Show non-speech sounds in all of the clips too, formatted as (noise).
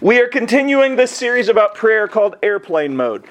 We are continuing this series about prayer called Airplane Mode.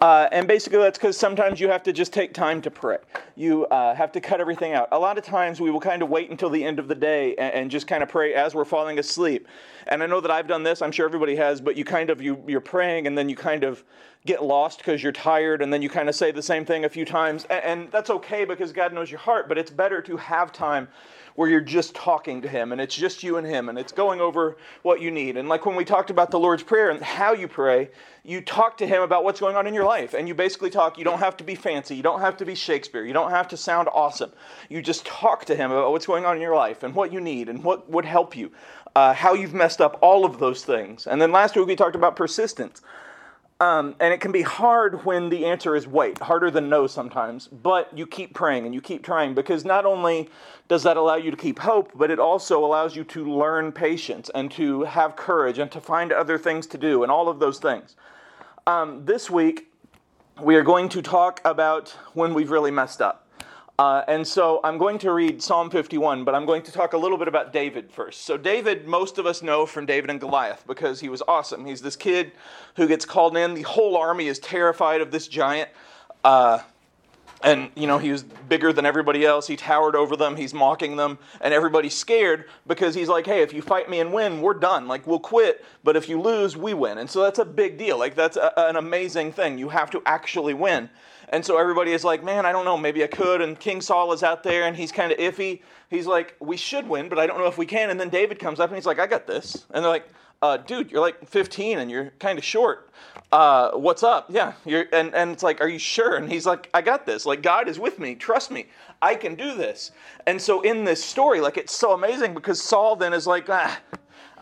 Uh, and basically, that's because sometimes you have to just take time to pray. You uh, have to cut everything out. A lot of times, we will kind of wait until the end of the day and, and, just kind of pray as we're falling asleep. And I know that I've done this. I'm sure everybody has. But you kind of you you're praying, and then you kind of get lost because you're tired, and then you kind of say the same thing a few times. And, and that's okay because God knows your heart. But it's better to have time where you're just talking to Him and it's just you and Him and it's going over what you need. And like when we talked about the Lord's Prayer and how you pray, you talk to Him about what's going on in your life. And you basically talk, you don't have to be fancy, you don't have to be Shakespeare, you don't have to sound awesome. You just talk to Him about what's going on in your life and what you need and what would help you, uh, how you've messed up, all of those things. And then last week we talked about persistence. Um, and it can be hard when the answer is wait, harder than no sometimes. But you keep praying and you keep trying because not only does that allow you to keep hope, but it also allows you to learn patience and to have courage and to find other things to do and all of those things. Um, this week, we are going to talk about when we've really messed up. Uh, and so I'm going to read Psalm 51, but I'm going to talk a little bit about David first. So, David, most of us know from David and Goliath because he was awesome. He's this kid who gets called in. The whole army is terrified of this giant. Uh, and, you know, he was bigger than everybody else. He towered over them. He's mocking them. And everybody's scared because he's like, hey, if you fight me and win, we're done. Like, we'll quit. But if you lose, we win. And so that's a big deal. Like, that's a, an amazing thing. You have to actually win. And so everybody is like, man, I don't know, maybe I could. And King Saul is out there and he's kind of iffy. He's like, we should win, but I don't know if we can. And then David comes up and he's like, I got this. And they're like, uh, dude, you're like 15 and you're kind of short. Uh, what's up? Yeah, you're, and, and it's like, are you sure? And he's like, I got this. Like, God is with me. Trust me. I can do this. And so in this story, like, it's so amazing because Saul then is like, ah,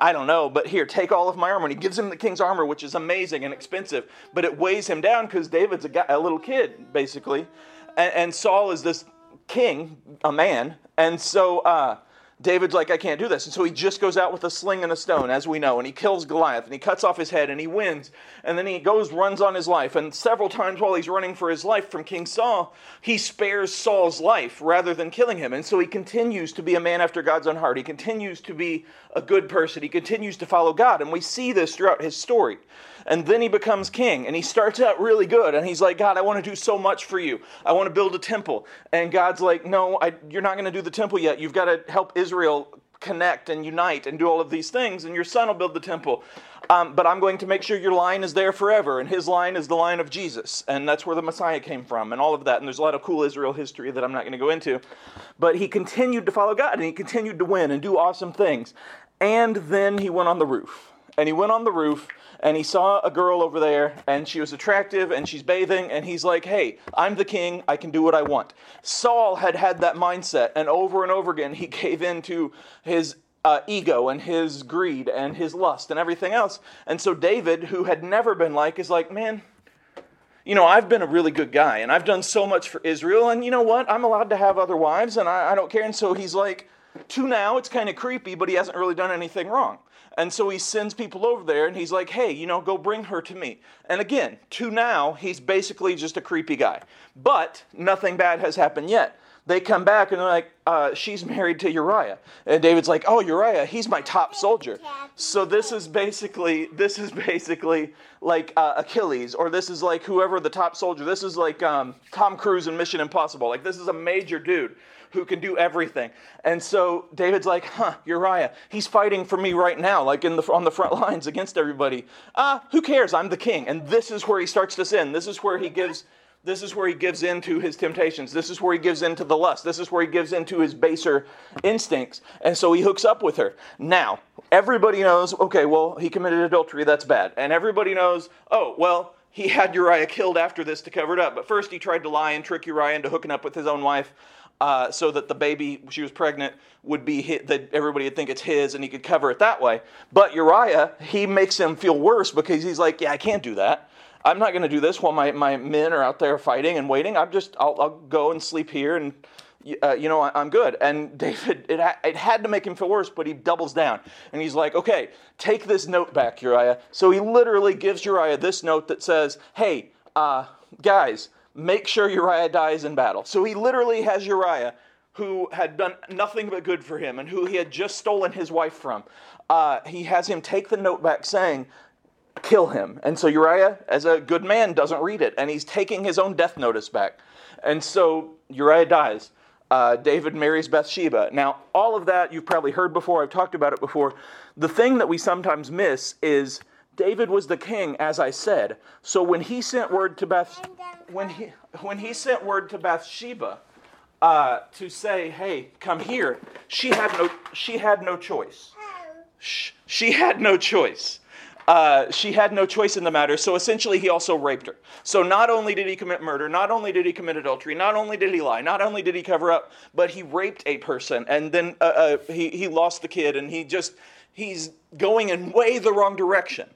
I don't know, but here, take all of my armor. And he gives him the king's armor, which is amazing and expensive, but it weighs him down because David's a, guy, a little kid, basically. And, and, Saul is this king, a man. And so, uh, David's like, I can't do this. And so he just goes out with a sling and a stone, as we know, and he kills Goliath and he cuts off his head and he wins. And then he goes, runs on his life. And several times while he's running for his life from King Saul, he spares Saul's life rather than killing him. And so he continues to be a man after God's own heart. He continues to be a good person. He continues to follow God. And we see this throughout his story. And then he becomes king and he starts out really good. And he's like, God, I want to do so much for you. I want to build a temple. And God's like, No, I, you're not going to do the temple yet. You've got to help Israel connect and unite and do all of these things, and your son will build the temple. Um, but I'm going to make sure your line is there forever, and his line is the line of Jesus, and that's where the Messiah came from, and all of that. And there's a lot of cool Israel history that I'm not going to go into. But he continued to follow God, and he continued to win and do awesome things. And then he went on the roof. And he went on the roof, and he saw a girl over there and she was attractive and she's bathing and he's like hey i'm the king i can do what i want saul had had that mindset and over and over again he (laughs) gave in to his uh, ego and his greed and his lust and everything else and so david who had never been like is like man you know, I've been a really good guy and I've done so much for Israel, and you know what? I'm allowed to have other wives and I, I don't care. And so he's like, to now, it's kind of creepy, but he hasn't really done anything wrong. And so he sends people over there and he's like, hey, you know, go bring her to me. And again, to now, he's basically just a creepy guy. But nothing bad has happened yet. They come back and they're like, uh, she's married to Uriah. And David's like, oh, Uriah, he's my top soldier. So this is basically, this is basically like uh, Achilles, or this is like whoever the top soldier. This is like um, Tom Cruise in Mission Impossible. Like this is a major dude who can do everything. And so David's like, huh, Uriah, he's fighting for me right now, like in the, on the front (laughs) lines against everybody. Ah, uh, who cares? I'm the king. And this is where he starts to sin. This is where he gives. This is where he gives in to his temptations. This is where he gives in to the lust. This is where he gives in to his baser instincts. And so he hooks up with her. Now, everybody knows, okay, well, he committed adultery. That's bad. And everybody knows, oh, well, he had Uriah killed after this to cover it up. But first, he tried to lie and trick Uriah into hooking up with his own wife uh, so that the baby she was pregnant would be hit, that everybody would think it's his and he could cover it that way. But Uriah, he makes him feel worse because he's like, yeah, I can't do that. I'm not going to do this while my, my men are out there fighting and waiting. I'm just, I'll, I'll go and sleep here and, uh, you know, I, am good. And (laughs) David, it, it had to make him feel worse, but he doubles down. And he's like, okay, take this note back, Uriah. So he literally gives Uriah this note that says, hey, uh, guys, make sure Uriah dies in battle. So he literally has Uriah who had done nothing but good for him and who he had just stolen his wife from, uh, he has him take the note back saying, kill him. And so Uriah, as a good man, doesn't read it, and he's taking his own death notice back. And so Uriah dies. Uh, David marries Bathsheba. Now, all of that you've probably heard before, I've talked about it before. The thing that we sometimes miss is David was the king, as I said. So when he sent word to Bath, when he when he sent word to Bathsheba uh, to say, "Hey, come here," she had no she had no choice. She had no choice. Uh, she had no choice in the matter. So essentially, he also raped her. So not only did he commit murder, not only did he commit adultery, not only did he lie, not only did he cover up, but he raped a person, and then uh, uh, he he lost the kid, and he just he's going in way the wrong direction.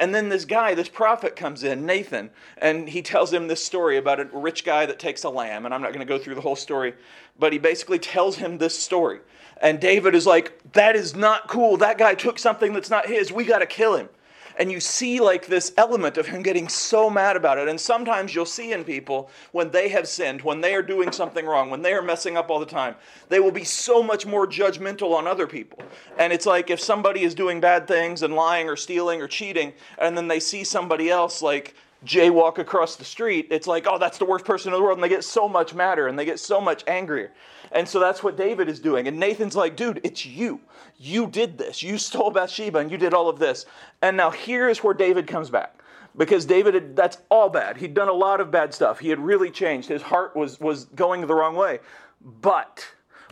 And then this guy, this prophet comes in, Nathan, and he tells him this story about a rich guy that takes a lamb. And I'm not going to go through the whole story, but he basically tells him this story. And David is like, That is not cool. That guy took something that's not his. We got to kill him and you see like this element of him getting so mad about it. And sometimes you'll see in people when they have sinned, when they are doing something wrong, when they are messing up all the time, they will be so much more judgmental on other people. And it's like if somebody is doing bad things and lying or stealing or cheating, and then they see somebody else like jaywalk across the street, it's like, oh, that's the worst person in the world. And they get so much madder and they get so much angrier. And so that's what David is doing. And Nathan's like, dude, it's you. You did this. You stole Bathsheba and you did all of this. And now here is where David comes back. Because David, had, that's all bad. He'd done a lot of bad stuff. He had really changed. His heart was, was going the wrong way. But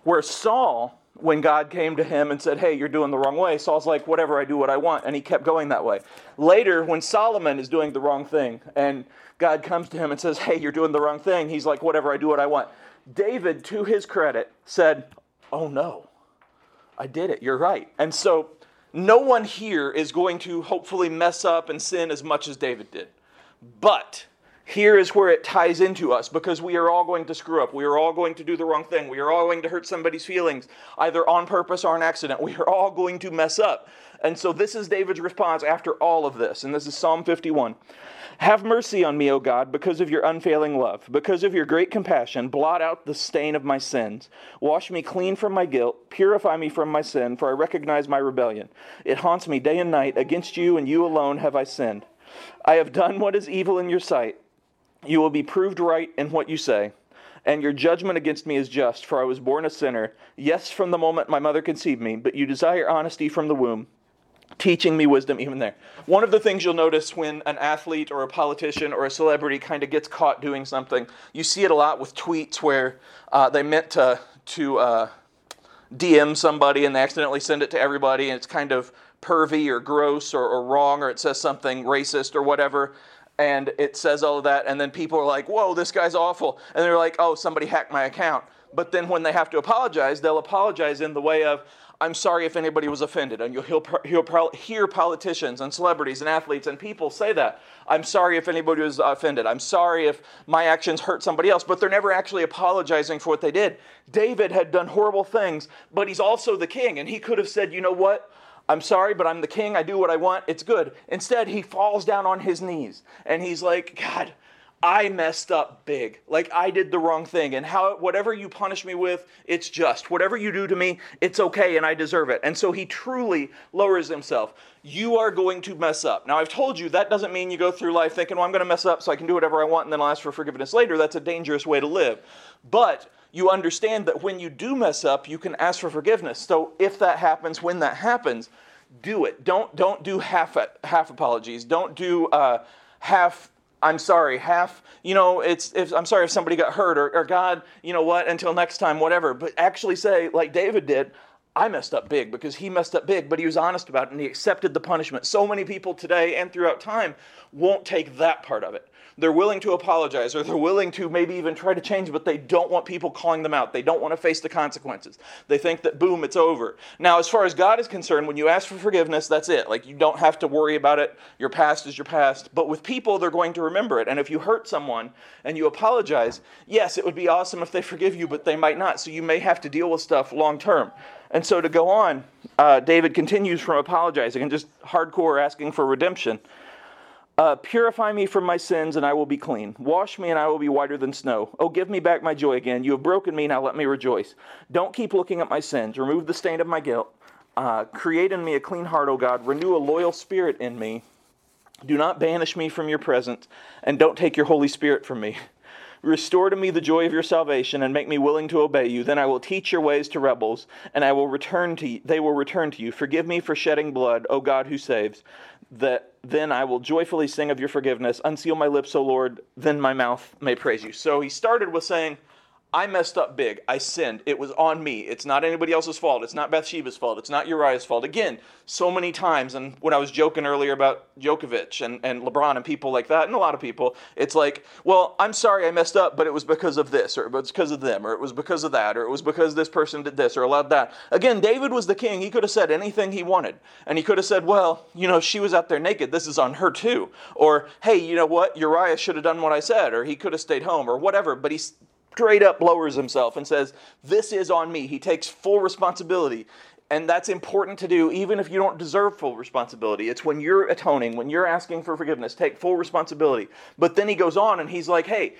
where Saul, when God came to him and said, Hey, you're doing the wrong way, Saul's like, Whatever, I do what I want. And he kept going that way. Later, when Solomon is doing the wrong thing and God comes to him and says, Hey, you're doing the wrong thing, he's like, Whatever, I do what I want. David, to his credit, said, Oh no, I did it. You're right. And so no one here is going to hopefully mess up and sin as much as David did. But here is where it ties into us because we are all going to screw up. We are all going to do the wrong thing. We are all going to hurt somebody's feelings, either on purpose or an accident. We are all going to mess up. And so this is David's response after all of this. And this is Psalm 51. Have mercy on me, O God, because of your unfailing love. Because of your great compassion, blot out the stain of my sins. Wash me clean from my guilt. Purify me from my sin, for I recognize my rebellion. It haunts me day and night. Against you and you alone have I sinned. I have done what is evil in your sight. You will be proved right in what you say. And your judgment against me is just, for I was born a sinner. Yes, from the moment my mother conceived me, but you desire honesty from the womb teaching me wisdom even there. One of the things you'll notice when an athlete or a politician or a celebrity kind of gets caught doing something, you see it a lot with tweets where uh, they meant to, to uh, DM somebody and they accidentally send it to everybody and it's kind of pervy or gross or, or wrong or it says something racist or whatever and it says all of that and then people are like whoa this guy's awful and they're like oh somebody hacked my account but then when they have to apologize they'll apologize in the way of I'm sorry if anybody was offended. And you'll hear, hear politicians and celebrities and athletes and people say that. I'm sorry if anybody was offended. I'm sorry if my actions hurt somebody else, but they're never actually apologizing for what they did. David had done horrible things, but he's also the king, and he could have said, you know what? I'm sorry, but I'm the king. I do what I want. It's good. Instead, he falls down on his knees and he's like, God, I messed up big. Like I did the wrong thing. And how whatever you punish me with, it's just. Whatever you do to me, it's okay and I deserve it. And so he truly lowers himself. You are going to mess up. Now I've told you that doesn't mean you go through life thinking, well, I'm going to mess up so I can do whatever I want and then I'll ask for forgiveness later. That's a dangerous way to live. But you understand that when you do mess up, you can ask for forgiveness. So if that happens, when that happens, do it. Don't don't do half half apologies. Don't do uh, half I'm sorry, half, you know, it's, if, I'm sorry if somebody got hurt, or, or God, you know what, until next time, whatever. But actually say, like David did, I messed up big because he messed up big, but he was honest about it and he accepted the punishment. So many people today and throughout time won't take that part of it. They're willing to apologize or they're willing to maybe even try to change, but they don't want people calling them out. They don't want to face the consequences. They think that, boom, it's over. Now, as far as God is concerned, when you ask for forgiveness, that's it. Like, you don't have to worry about it. Your past is your past. But with people, they're going to remember it. And if you hurt someone and you apologize, yes, it would be awesome if they forgive you, but they might not. So you may have to deal with stuff long term. And so to go on, uh, David continues from apologizing and just hardcore asking for redemption. Uh, purify me from my sins, and I will be clean. Wash me, and I will be whiter than snow. Oh, give me back my joy again. You have broken me, now let me rejoice. Don't keep looking at my sins. Remove the stain of my guilt. Uh, create in me a clean heart, O God. Renew a loyal spirit in me. Do not banish me from your presence, and don't take your Holy Spirit from me. Restore to me the joy of your salvation and make me willing to obey you. Then I will teach your ways to rebels, and I will return to you, they will return to you. Forgive me for shedding blood, O God who saves. That then I will joyfully sing of your forgiveness. Unseal my lips, O Lord, then my mouth may praise you. So he started with saying, I messed up big. I sinned. It was on me. It's not anybody else's fault. It's not Bathsheba's fault. It's not Uriah's fault. Again, so many times, and when I was joking earlier about Djokovic and, and LeBron and people like that, and a lot of people, it's like, well, I'm sorry I messed up, but it was because of this, or it was because of them, or it was because of that, or it was because this person did this, or allowed that. Again, David was the king. He could have said anything he wanted. And he could have said, well, you know, she was out there naked. This is on her too. Or, hey, you know what? Uriah should have done what I said, or he could have stayed home, or whatever. But he straight up lowers himself and says, This is on me. He takes full responsibility. And that's important to do even if you don't deserve full responsibility. It's when you're atoning, when you're asking for forgiveness, take full responsibility. But then he goes on and he's like, Hey,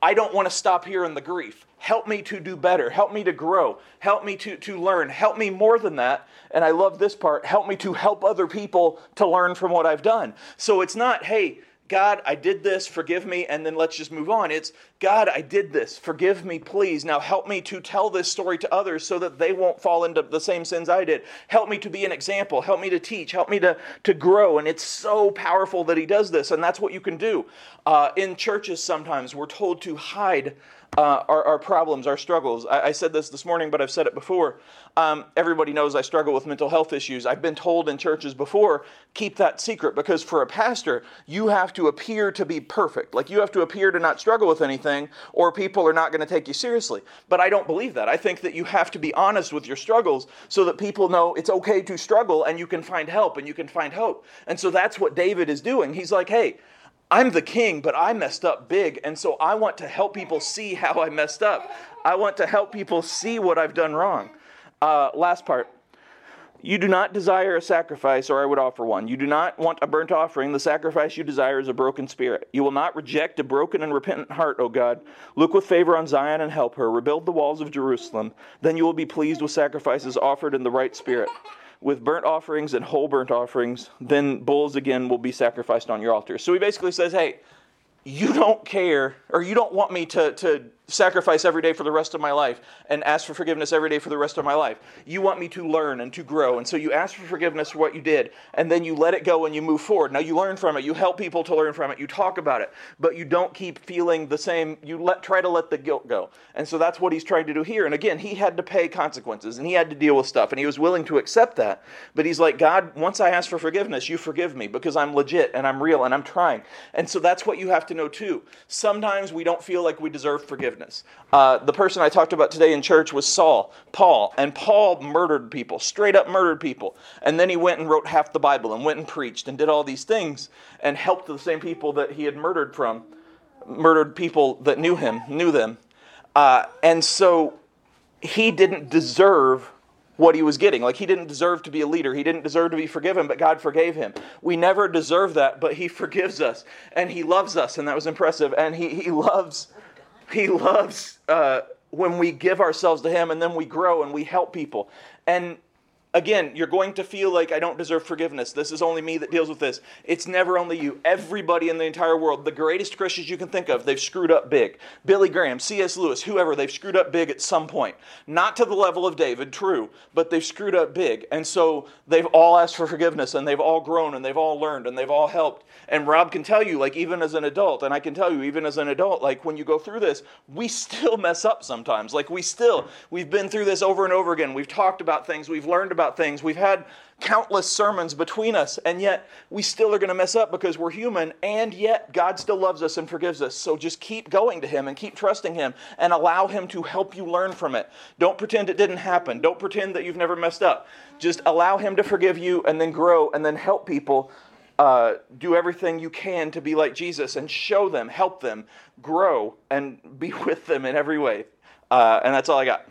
I don't want to stop here in the grief. Help me to do better. Help me to grow. Help me to, to learn. Help me more than that. And I love this part help me to help other people to learn from what I've done. So it's not, hey, God, I did this, forgive me, and then let's just move on. It's, God, I did this, forgive me, please. Now help me to tell this story to others so that they won't fall into the same sins I did. Help me to be an example. Help me to teach. Help me to, to grow. And it's so powerful that He does this, and that's what you can do. Uh, in churches, sometimes we're told to hide uh, our, our, problems, our struggles. I, I, said this this morning, but I've said it before. Um, everybody knows I struggle with mental health issues. I've been told in churches before, keep that secret because for a pastor, you have to appear to be perfect. Like you have to appear to not struggle with anything, or people are not going to take you seriously. But I don't believe that. I think that you have to be honest with your struggles so that people know it's okay to struggle and you can find help and you can find hope. And so that's what David is doing. He's like, hey, I'm the king, but I messed up big. And so I want to help people see how I messed up. I want to help people see what I've done wrong. Uh, last part. You do not desire a sacrifice, or I would offer one. You do not want a burnt offering. The sacrifice you desire is a broken spirit. You will not reject a broken and repentant heart, O God. Look with favor on Zion and help her. Rebuild the walls of Jerusalem. Then you will be pleased with sacrifices offered in the right spirit with burnt offerings and whole burnt offerings, then bulls again will be sacrificed on your altar. So he basically says, hey, you don't care, or you don't want me to, to sacrifice every day for the rest of my life and ask for forgiveness every day for the rest of my life. You want me to learn and to grow. And so you ask for forgiveness for what you did, and then you let it go and you move forward. Now you learn from it, you help people to learn from it, you talk about it, but you don't keep feeling the same. You let try to let the guilt go. And so that's what he's trying to do here. And again, he had to pay consequences and he had to deal with stuff, and he was willing to accept that. But he's like, God, once I ask for forgiveness, you forgive me because I'm legit and I'm real and I'm trying. And so that's what you have to know too. Sometimes we don't feel like we deserve forgiveness. Uh, the person I talked about today in church was Saul, Paul, and Paul murdered people, straight up murdered people. And then he went and wrote half the Bible and went and preached and did all these things and helped the same people that he had murdered from, murdered people that knew him, knew them. Uh, and so he didn't deserve what he was getting. Like he didn't deserve to be a leader. He didn't deserve to be forgiven, but God forgave him. We never deserve that, but he (laughs) forgives us and he loves us, and that was impressive. And he, he loves he loves uh, when we give ourselves to Him and then we grow and we help people. And again, you're going to feel like I don't deserve forgiveness. This is only me that deals with this. It's never only you. Everybody in the entire world, the greatest Christians you can think of, they've screwed up big. Billy Graham, C.S. Lewis, whoever, they've screwed up big at some point. Not to the level of David, true, but they've screwed up big. And so they've all asked for forgiveness and they've all grown and they've all learned and they've all helped. And Rob can tell you, like, even as an adult, and I can tell you, even as an adult, like, when you go through this, we still mess up sometimes. Like, we still, we've been through this over and over again. We've talked about things, we've learned about about things. We've had countless sermons between us, and yet we still are going to mess up because we're human, and yet God still loves us and forgives us. So just keep going to Him and keep trusting Him and allow Him to help you learn from it. Don't pretend it didn't happen. Don't pretend that you've never messed up. Just allow Him to forgive you and then grow and then help people. Uh, do everything you can to be like Jesus and show them, help them, grow, and be (laughs) with them in every way. Uh, and that's all I got.